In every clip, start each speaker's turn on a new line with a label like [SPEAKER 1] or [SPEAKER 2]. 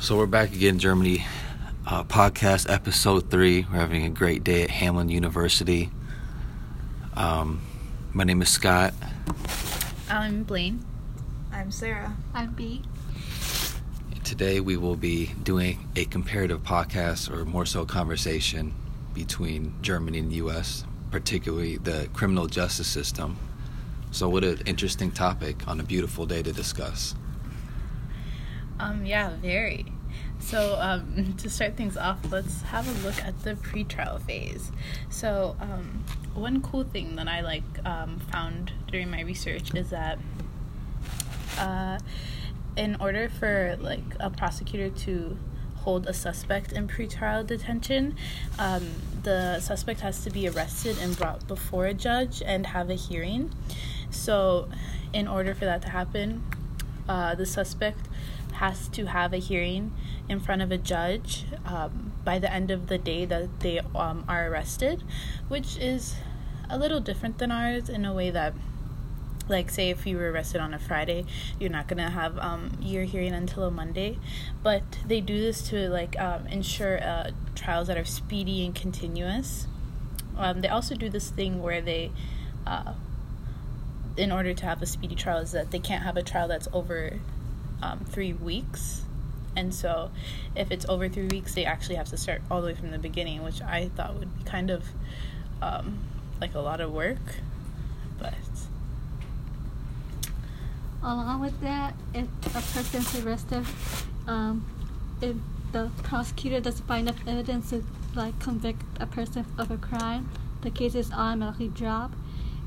[SPEAKER 1] So we're back again, Germany. Uh, podcast episode three. We're having a great day at Hamline University. Um, my name is Scott.
[SPEAKER 2] I'm Blaine.
[SPEAKER 3] I'm Sarah.
[SPEAKER 4] I'm B.
[SPEAKER 1] Today we will be doing a comparative podcast, or more so, conversation between Germany and the U.S., particularly the criminal justice system. So, what an interesting topic on a beautiful day to discuss.
[SPEAKER 2] Um, yeah, very. So, um, to start things off, let's have a look at the pretrial phase. So, um, one cool thing that I like um, found during my research is that uh, in order for like a prosecutor to hold a suspect in pretrial detention, um, the suspect has to be arrested and brought before a judge and have a hearing. So, in order for that to happen, uh, the suspect has to have a hearing in front of a judge um, by the end of the day that they um, are arrested, which is a little different than ours in a way that like say if you were arrested on a friday you're not going to have um, your hearing until a monday. But they do this to like um, ensure uh, trials that are speedy and continuous. Um, they also do this thing where they uh, in order to have a speedy trial is that they can't have a trial that's over um, three weeks and so if it's over three weeks they actually have to start all the way from the beginning which i thought would be kind of um, like a lot of work but
[SPEAKER 4] Along with that, if a person's arrested, um, if the prosecutor doesn't find enough evidence to like convict a person of a crime, the case is automatically dropped.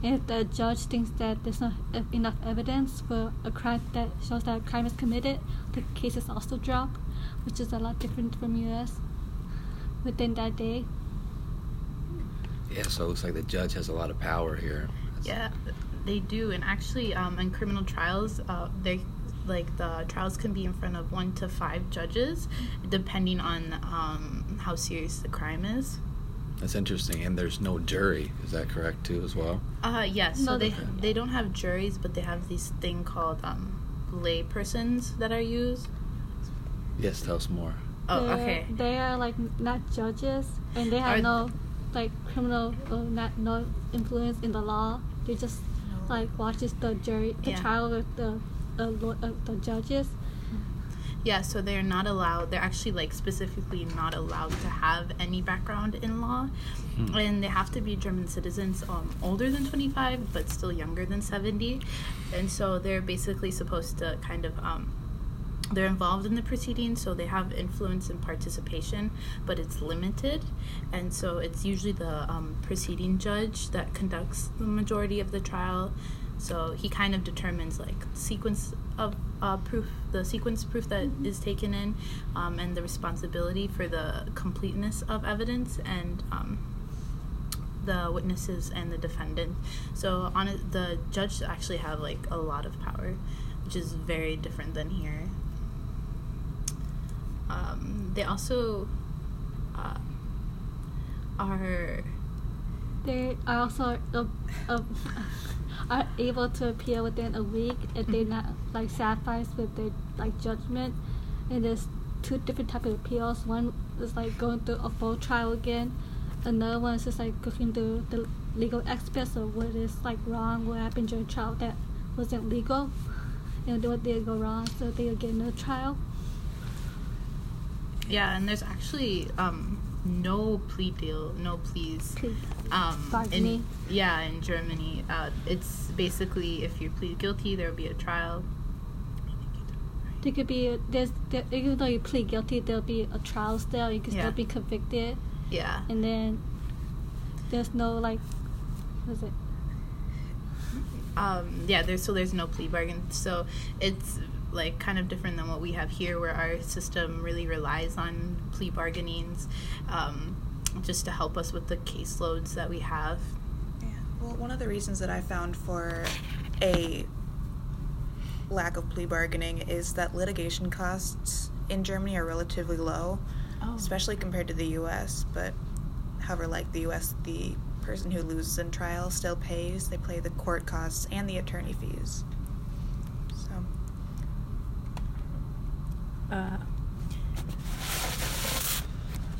[SPEAKER 4] And if the judge thinks that there's not enough evidence for a crime that shows that a crime is committed, the case is also dropped, which is a lot different from U.S. within that day.
[SPEAKER 1] Yeah, so it looks like the judge has a lot of power here.
[SPEAKER 2] yeah they do and actually um, in criminal trials uh, they like the trials can be in front of one to five judges depending on um, how serious the crime is
[SPEAKER 1] That's interesting. And there's no jury. Is that correct too, as well?
[SPEAKER 2] uh yes so
[SPEAKER 4] No,
[SPEAKER 2] they
[SPEAKER 4] they-
[SPEAKER 2] they don't have juries but they have this thing called um, lay persons that are used
[SPEAKER 1] Yes, tell us more.
[SPEAKER 2] oh
[SPEAKER 4] They're-
[SPEAKER 2] okay
[SPEAKER 4] They are like not judges, and they have
[SPEAKER 2] Are-
[SPEAKER 4] no like criminal or not no influence in the law. They just like watches the jury, the
[SPEAKER 2] Yeah.
[SPEAKER 4] trial with the uh, lo- uh, the judges.
[SPEAKER 2] Yeah, so they're not allowed. They're actually like specifically not allowed to have any background in law,
[SPEAKER 1] Hmm.
[SPEAKER 2] and they have to be German citizens, um, older than twenty five, but still younger than seventy, and so they're basically supposed to kind of um, they're involved in the proceedings, so they have influence and participation, but it's limited, and so it's usually the um, proceeding judge that conducts the majority of the trial. So he kind of determines like sequence of uh, proof, the sequence proof that is taken in, um, and the responsibility for the completeness of evidence and um, the witnesses and the defendant. So on it, the judge actually have like a lot of power, which is very different than here. Um, they also uh, are
[SPEAKER 4] They are also uh, uh, are able to appeal within a week if they're not like satisfied with their like judgment. And there's two different type of appeals. One is like going through a full trial again. Another one is just like going through the legal aspects of what is like wrong, what happened during trial that wasn't legal, and what did go wrong, so they'll get another trial.
[SPEAKER 2] yeah, and there's actually um, no plea deal, no pleas.
[SPEAKER 4] Plea.
[SPEAKER 2] Um, in, yeah, in Germany, uh, it's basically if you plead guilty, there will be a trial.
[SPEAKER 4] There could be there's there, even though you plead guilty, there'll be a trial still. You can
[SPEAKER 2] Yeah.
[SPEAKER 4] still be convicted,
[SPEAKER 2] Yeah,
[SPEAKER 4] and then there's no like, what is it?
[SPEAKER 2] um, yeah. There's so there's no plea bargain. So it's like kind of different than what we have here, where our system really relies on plea bargainings, um, just to help us with the caseloads that we have.
[SPEAKER 3] Yeah. Well, one of the reasons that I found for a lack of plea bargaining is that litigation costs in Germany are relatively low,
[SPEAKER 2] Oh.
[SPEAKER 3] especially compared to the U.S. But however, like the U.S., the person who loses in trial still pays. They pay the court costs and the attorney fees. So
[SPEAKER 2] Uh,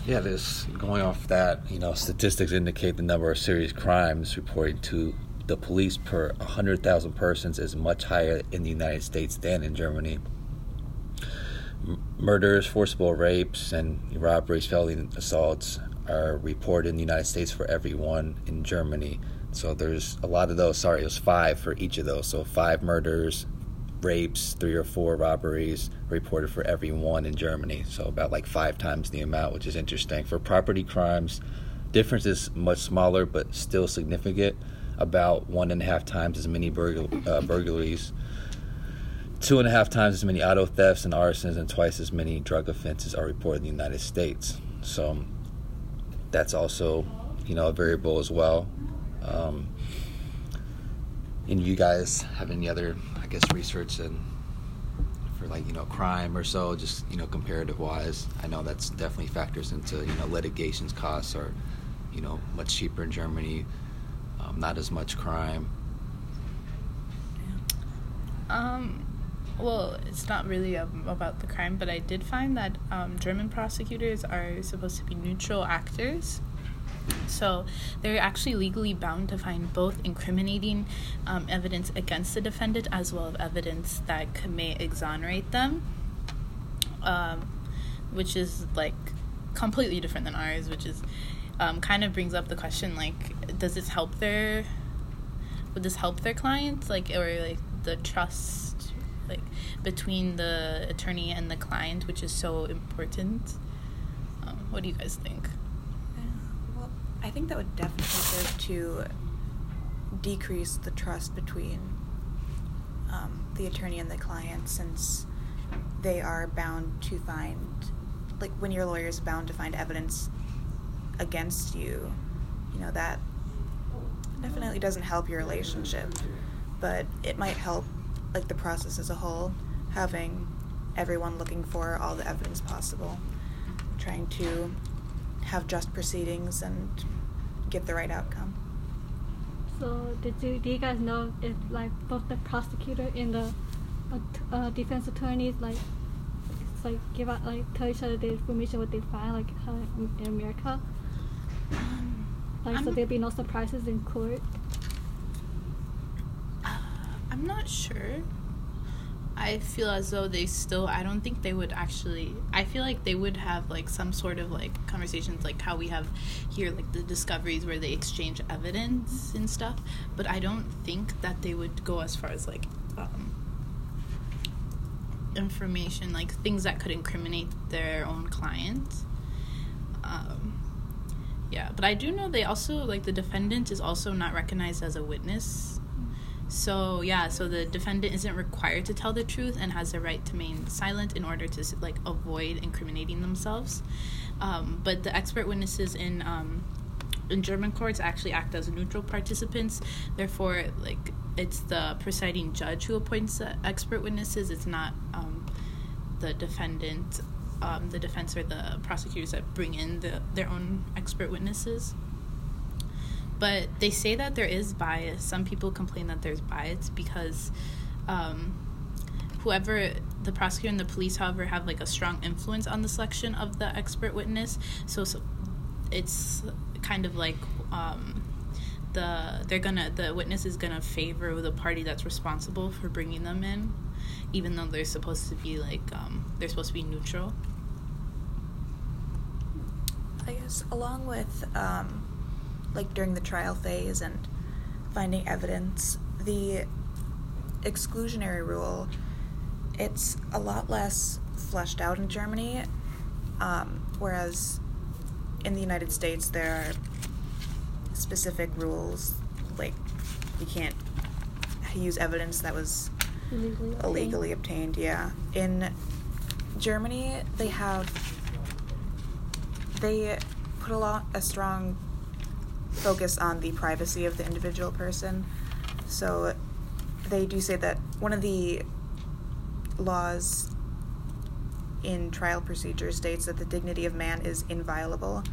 [SPEAKER 1] Yeah, this going off that, you know, statistics indicate the number of serious crimes reported to the police per 100,000 persons is much higher in the United States than in Germany. Murders, forcible rapes, and robberies, felony assaults are reported in the United States for every one in Germany. So there's a lot of those. Sorry, it was five for each of those. So five murders, rapes, three or four robberies reported for every one in Germany. So about like five times the amount, which is interesting. For property crimes, difference is much smaller but still significant. About one and a half times as many burgl- uh, burglaries, two and a half times as many auto thefts and arsons, and twice as many drug offenses are reported in the United States. So that's also, you know, a variable as well. Um, and you guys have any other, guess, research and for like you know crime or so, just you know comparative wise? I know that's definitely factors into you know litigations costs are, you know, much cheaper in Germany, um, not as much crime.
[SPEAKER 2] Um, well, it's not really um, about the crime, but I did find that um, German prosecutors are supposed to be neutral actors. So they're actually legally bound to find both incriminating um, evidence against the defendant as well as evidence that could, may exonerate them, um, which is like completely different than ours, which is um, kind of brings up the question like, does this help their, would this help their clients, like, or like the trust, like between the attorney and the client, which is so important. Um, what do you guys think?
[SPEAKER 3] I think that would definitely serve to decrease the trust between um, the attorney and the client since they are bound to find, like, when your lawyer is bound to find evidence against you, you know, that definitely doesn't help your relationship, but it might help, like, the process as a whole, having everyone looking for all the evidence possible, trying to have just proceedings and get the right outcome.
[SPEAKER 4] So did you do you guys know if like both the prosecutor and the uh, uh, defense attorneys like it's like give out like tell each other the information what they find like how in, America? Like so
[SPEAKER 2] I'm-
[SPEAKER 4] there'd be no surprises in court.
[SPEAKER 2] I'm not sure. I feel as though they still I don't think they would actually I feel like they would have like some sort of like conversations like how we have here like the discoveries where they exchange evidence and stuff, but I don't think that they would go as far as like um information like things that could incriminate their own clients. Um yeah, but I do know they also like the defendant is also not recognized as a witness so yeah, so the defendant isn't required to tell the truth and has the right to remain silent in order to like avoid incriminating themselves. Um, but the expert witnesses in um, in German courts actually act as neutral participants. Therefore, like it's the presiding judge who appoints the expert witnesses. It's not um, the defendant, um, the defense or the prosecutors that bring in the, their own expert witnesses but they say that there is bias. Some people complain that there's bias because um, whoever the prosecutor and the police, however, have like a strong influence on the selection of the expert witness. So, so it's kind of like um, the they're gonna the witness is gonna favor the party that's responsible for bringing them in, even though they're supposed to be like um, they're supposed to be neutral.
[SPEAKER 3] I guess along with um, like during the trial phase and finding evidence, the exclusionary rule, it's a lot less fleshed out in Germany, um, whereas in the United States there are specific rules, like you can't use evidence that was
[SPEAKER 4] Illegally obtained.
[SPEAKER 3] illegally obtained. Yeah, in Germany they have they put a lot a strong focus on the privacy of the individual person. So they do say that one of the laws in trial procedure states that the dignity of man is inviolable.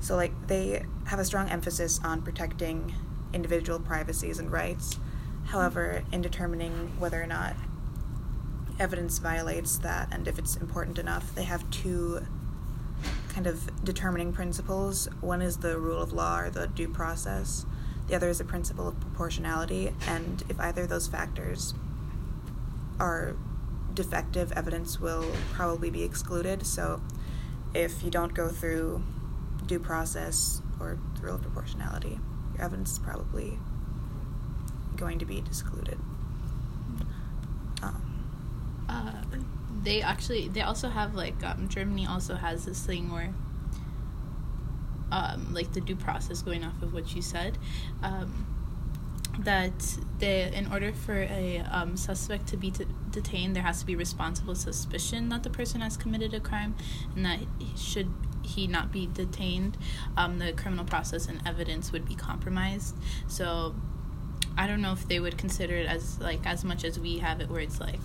[SPEAKER 3] So like they have a strong emphasis on protecting individual privacies and rights. However, in determining whether or not evidence violates that and if it's important enough, they have two kind of determining principles. One is the rule of law or the due process. The other is the principle of proportionality. And if either of those factors are defective, evidence will probably be excluded. So if you don't go through due process or the rule of proportionality, your evidence is probably going to be excluded. Um,
[SPEAKER 2] Uh, they actually they also have like um, Germany also has this thing where um, like the due process going off of what you said um, that they in order for a um, suspect to be t- detained there has to be responsible suspicion that the person has committed a crime and that he should he not be detained um, the criminal process and evidence would be compromised. So I don't know if they would consider it as like as much as we have it where it's like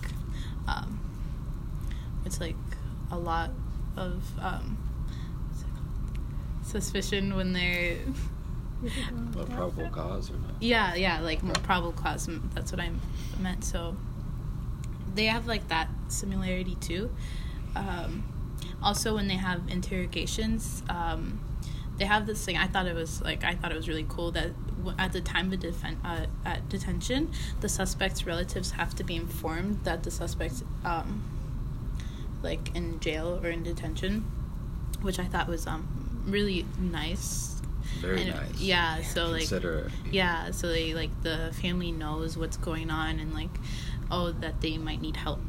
[SPEAKER 2] um, it's like a lot of um, what's it called? suspicion when they're
[SPEAKER 1] probable cause or not?
[SPEAKER 2] yeah yeah like
[SPEAKER 1] Okay.
[SPEAKER 2] probable cause that's what I meant so they have like that similarity too um, also when they have interrogations um, they have this thing i thought it was like i thought it was really cool that at the time of defen- uh, at detention the suspect's relatives have to be informed that the suspect's um, like in jail or in detention which i thought was um, really nice
[SPEAKER 1] Very
[SPEAKER 2] And-
[SPEAKER 1] nice.
[SPEAKER 2] yeah so like yeah so they like the family knows what's going on and like oh that they might need help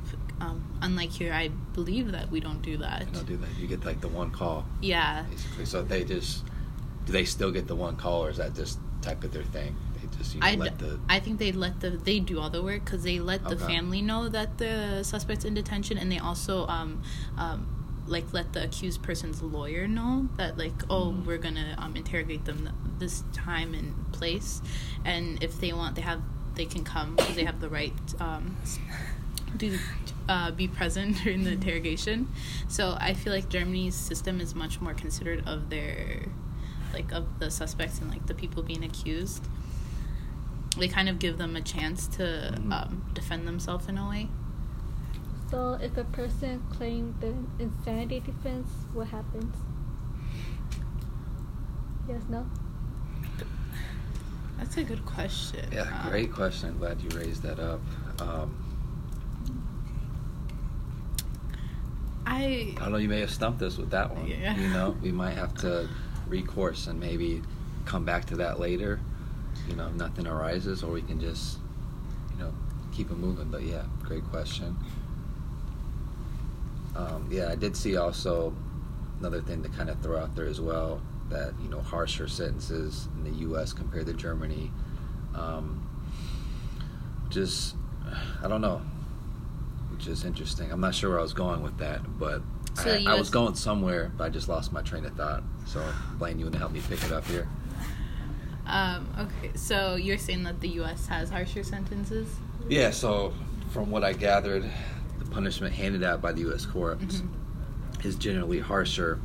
[SPEAKER 2] um, unlike here i believe that we don't do that
[SPEAKER 1] You don't do that. You get like the one call,
[SPEAKER 2] yeah
[SPEAKER 1] basically. So they just do they still get the one call, or is that just type of their thing? Just you know,
[SPEAKER 2] I,
[SPEAKER 1] let the
[SPEAKER 2] I think they let the they do all the work because they let the
[SPEAKER 1] Okay.
[SPEAKER 2] family know that the suspect's in detention and they also um, um, like let the accused person's lawyer know that like oh
[SPEAKER 1] Mhm.
[SPEAKER 2] we're gonna um, interrogate them this time and place and if they want they have they can come because they have the right um, to uh, be present during the interrogation so I feel like Germany's system is much more considerate of their like of the suspects and like the people being accused they kind of give them a chance to
[SPEAKER 1] Mhm.
[SPEAKER 2] um, defend themselves in a way.
[SPEAKER 4] So if a person claimed the insanity defense, what happens? Yes, no?
[SPEAKER 2] That's a good question.
[SPEAKER 1] yeah,
[SPEAKER 2] Um,
[SPEAKER 1] great question. I'm glad you raised that up. Um,
[SPEAKER 2] I
[SPEAKER 1] I don't know. You may have stumped us with that one.
[SPEAKER 2] Yeah.
[SPEAKER 1] You know, we might have to recourse and maybe come back to that later. You know, nothing arises, or we can just, you know, keep it moving. But yeah, great question. Um, yeah, I did see also another thing to kind of throw out there as well that you know harsher sentences in the U.S. compared to Germany. Um, just I don't know, which is interesting. I'm not sure where I was going with that, but
[SPEAKER 2] So
[SPEAKER 1] I, I was going somewhere, but I just lost my train of thought. So Blaine, you want to help me pick it up here?
[SPEAKER 2] Um, okay, so you're saying that the U.S. has harsher sentences?
[SPEAKER 1] Yeah. So from what I gathered, the punishment handed out by the U.S. courts
[SPEAKER 2] Mhm.
[SPEAKER 1] is generally harsher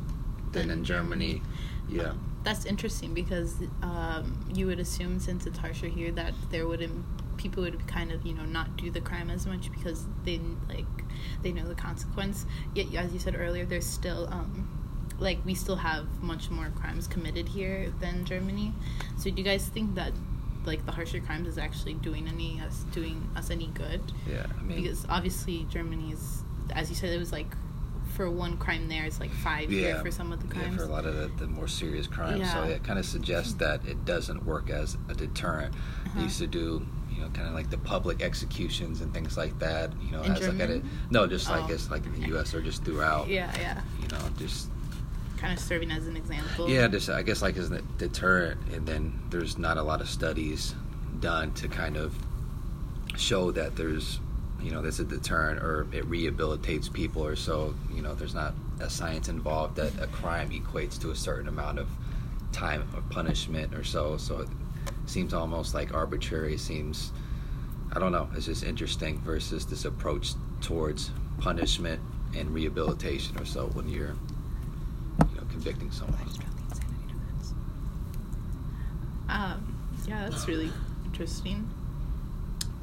[SPEAKER 1] than
[SPEAKER 2] Than
[SPEAKER 1] in Germany. Yeah.
[SPEAKER 2] That's interesting because um, you would assume since it's harsher here that there wouldn't people would kind of you know not do the crime as much because they like they know the consequence. Yet as you said earlier, there's still um, like we still have much more crimes committed here than Germany. So do you guys think that like the harsher crimes is actually doing any us doing us any good?
[SPEAKER 1] Yeah. I mean,
[SPEAKER 2] because obviously Germany's as you said it was like for one crime there it's like five here for some of the
[SPEAKER 1] yeah,
[SPEAKER 2] crimes.
[SPEAKER 1] for a lot of the, the more serious crimes. So it kind of suggests that it doesn't work as a deterrent. They
[SPEAKER 2] Uh-huh.
[SPEAKER 1] used to do, you know, kind of like the public executions and things like that. You know,
[SPEAKER 2] In
[SPEAKER 1] as like at it. No, just like
[SPEAKER 2] Oh.
[SPEAKER 1] it's like in the U.S. or just throughout.
[SPEAKER 2] Yeah, yeah.
[SPEAKER 1] You know, just
[SPEAKER 2] Kind of serving as an example.
[SPEAKER 1] Yeah, just I guess like as a deterrent, and then there's not a lot of studies done to kind of show that there's, you know, there's a deterrent or it rehabilitates people or so. You know, there's not a science involved that a crime equates to a certain amount of time of punishment or so. So it seems almost like arbitrary. Seems, I don't know. It's just interesting versus this approach towards punishment and rehabilitation or so when you're, convicting someone.
[SPEAKER 2] Um, yeah, that's really interesting.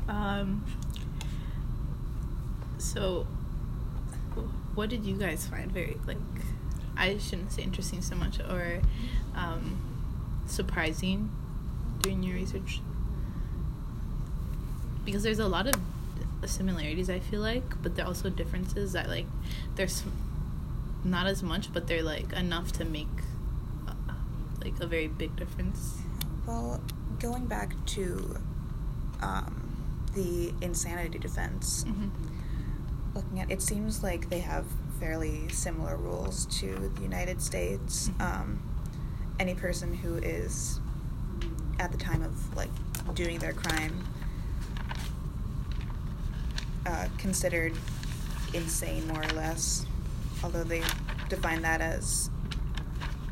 [SPEAKER 2] Um, so, what did you guys find very like I shouldn't say interesting so much or um, surprising during your research? Because there's a lot of similarities I feel like, but there are also differences that like there's not as much, but they're like enough to make uh, like a very big difference.
[SPEAKER 3] Well, going back to um, the insanity defense,
[SPEAKER 2] hmm
[SPEAKER 3] looking at it seems like they have fairly similar rules to the United States.
[SPEAKER 2] Mhm.
[SPEAKER 3] Um, any person who is at the time of like doing their crime uh, considered insane more or less, although they define that as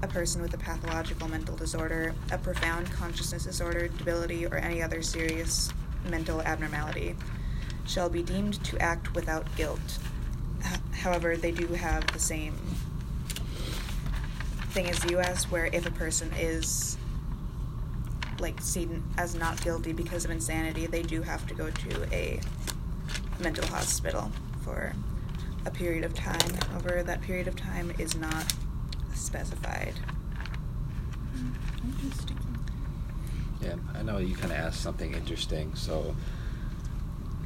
[SPEAKER 3] a person with a pathological mental disorder, a profound consciousness disorder, debility, or any other serious mental abnormality shall be deemed to act without guilt. However, they do have the same thing as the US, where if a person is like seen as not guilty because of insanity, they do have to go to a mental hospital for a period of time. However, that period of time is not specified.
[SPEAKER 2] Interesting.
[SPEAKER 1] Yeah, I know you kind of asked something interesting. So,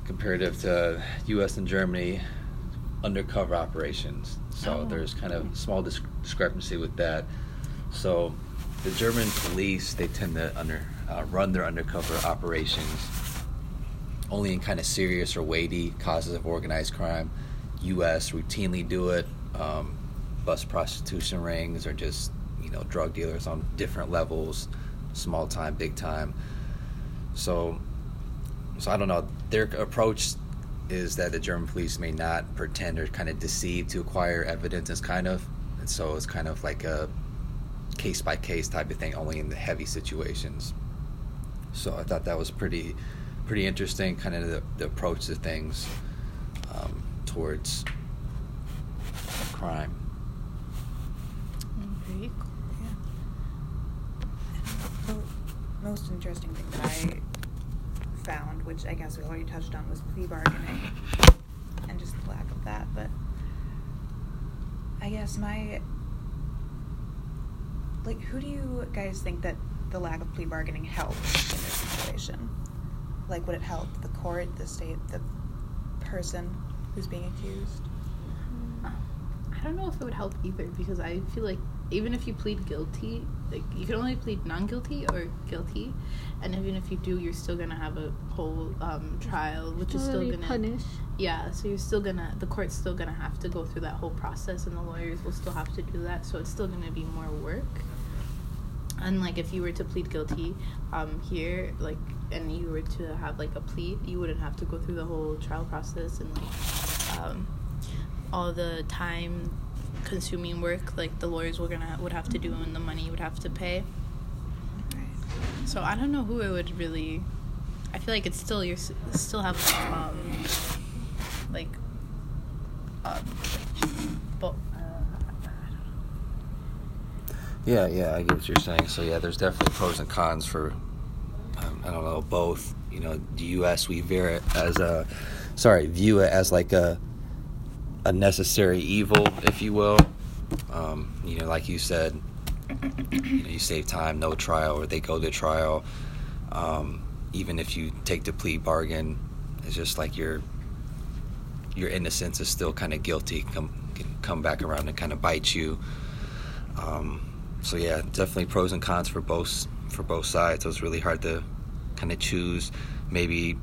[SPEAKER 1] comparative to U.S. and Germany, undercover operations. So
[SPEAKER 2] Oh.
[SPEAKER 1] there's kind of small dis- discrepancy with that. So, the German police they tend to under uh, run their undercover operations only in kind of serious or weighty causes of organized crime. U.S. routinely do it. Um, bus prostitution rings or just you know drug dealers on different levels, small time, big time. So, so I don't know. Their approach is that the German police may not pretend or kind of deceive to acquire evidence. It's kind of, and so it's kind of like a case by case type of thing, only in the heavy situations. So I thought that was pretty, pretty interesting. Kind of the, the approach to things towards crime.
[SPEAKER 2] Very cool.
[SPEAKER 3] Yeah. The most interesting thing that I found, which I guess we already touched on, was plea bargaining and just the lack of that. But I guess my like, who do you guys think that the lack of plea bargaining helps in this situation? Like, would it help the court, the state, the person who's being accused?
[SPEAKER 2] I don't know if it would help either because I feel like even if you plead guilty, like you can only plead non-guilty or guilty, and even if you do, you're still gonna have a whole um, trial, which is still gonna
[SPEAKER 4] punish.
[SPEAKER 2] yeah. So you're still gonna the court's still gonna have to go through that whole process, and the lawyers will still have to do that. So it's still gonna be more work. Unlike if you were to plead guilty um, here, like, and you were to have like a plea, you wouldn't have to go through the whole trial process and like um, all the time consuming work like the lawyers were gonna would have to do and the money you would have to pay. So I don't know who it would really. I feel like it's still you're still have um like um but uh, I don't know.
[SPEAKER 1] Yeah, yeah, I get what you're saying. So yeah, there's definitely pros and cons for um, I don't know both. You know, the U.S. we view it as a sorry view it as like a a necessary evil, if you will. Um, you know, like you said, you know, you save time, no trial, or they go to trial. Um, even if you take the plea bargain, it's just like your your innocence is still kind of guilty. Come can come back around and kind of bite you. Um, so yeah, definitely pros and cons for both for both sides. So it's really hard to kind of choose. Maybe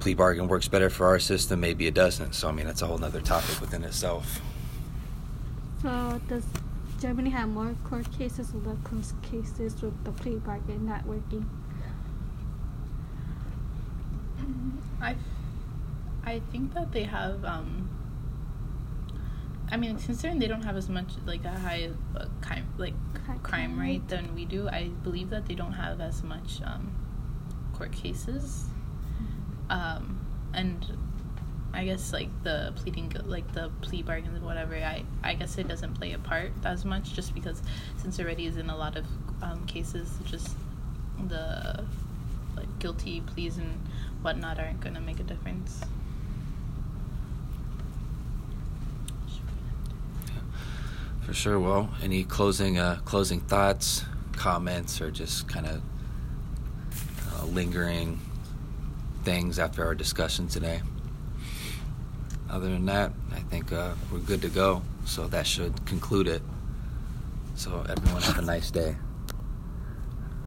[SPEAKER 1] plea bargain works better for our system. Maybe it doesn't. So I mean, that's a whole other topic within itself.
[SPEAKER 4] So does Germany have more court cases or less cases with the plea bargain not working?
[SPEAKER 2] I I think that they have um I mean considering they don't have as much like a high uh, crime like
[SPEAKER 4] High
[SPEAKER 2] crime rate. than we do I believe that they don't have as much um court cases um and I guess like the pleading like the plea bargains and whatever I I guess it doesn't play a part as much just because since already is in a lot of um, cases just the like guilty pleas and whatnot aren't gonna make a difference.
[SPEAKER 1] For sure. Well, any closing uh, closing thoughts, comments, or just kind of uh, lingering things after our discussion today? Other than that, I think uh, we're good to go. So that should conclude it. So everyone have a nice day.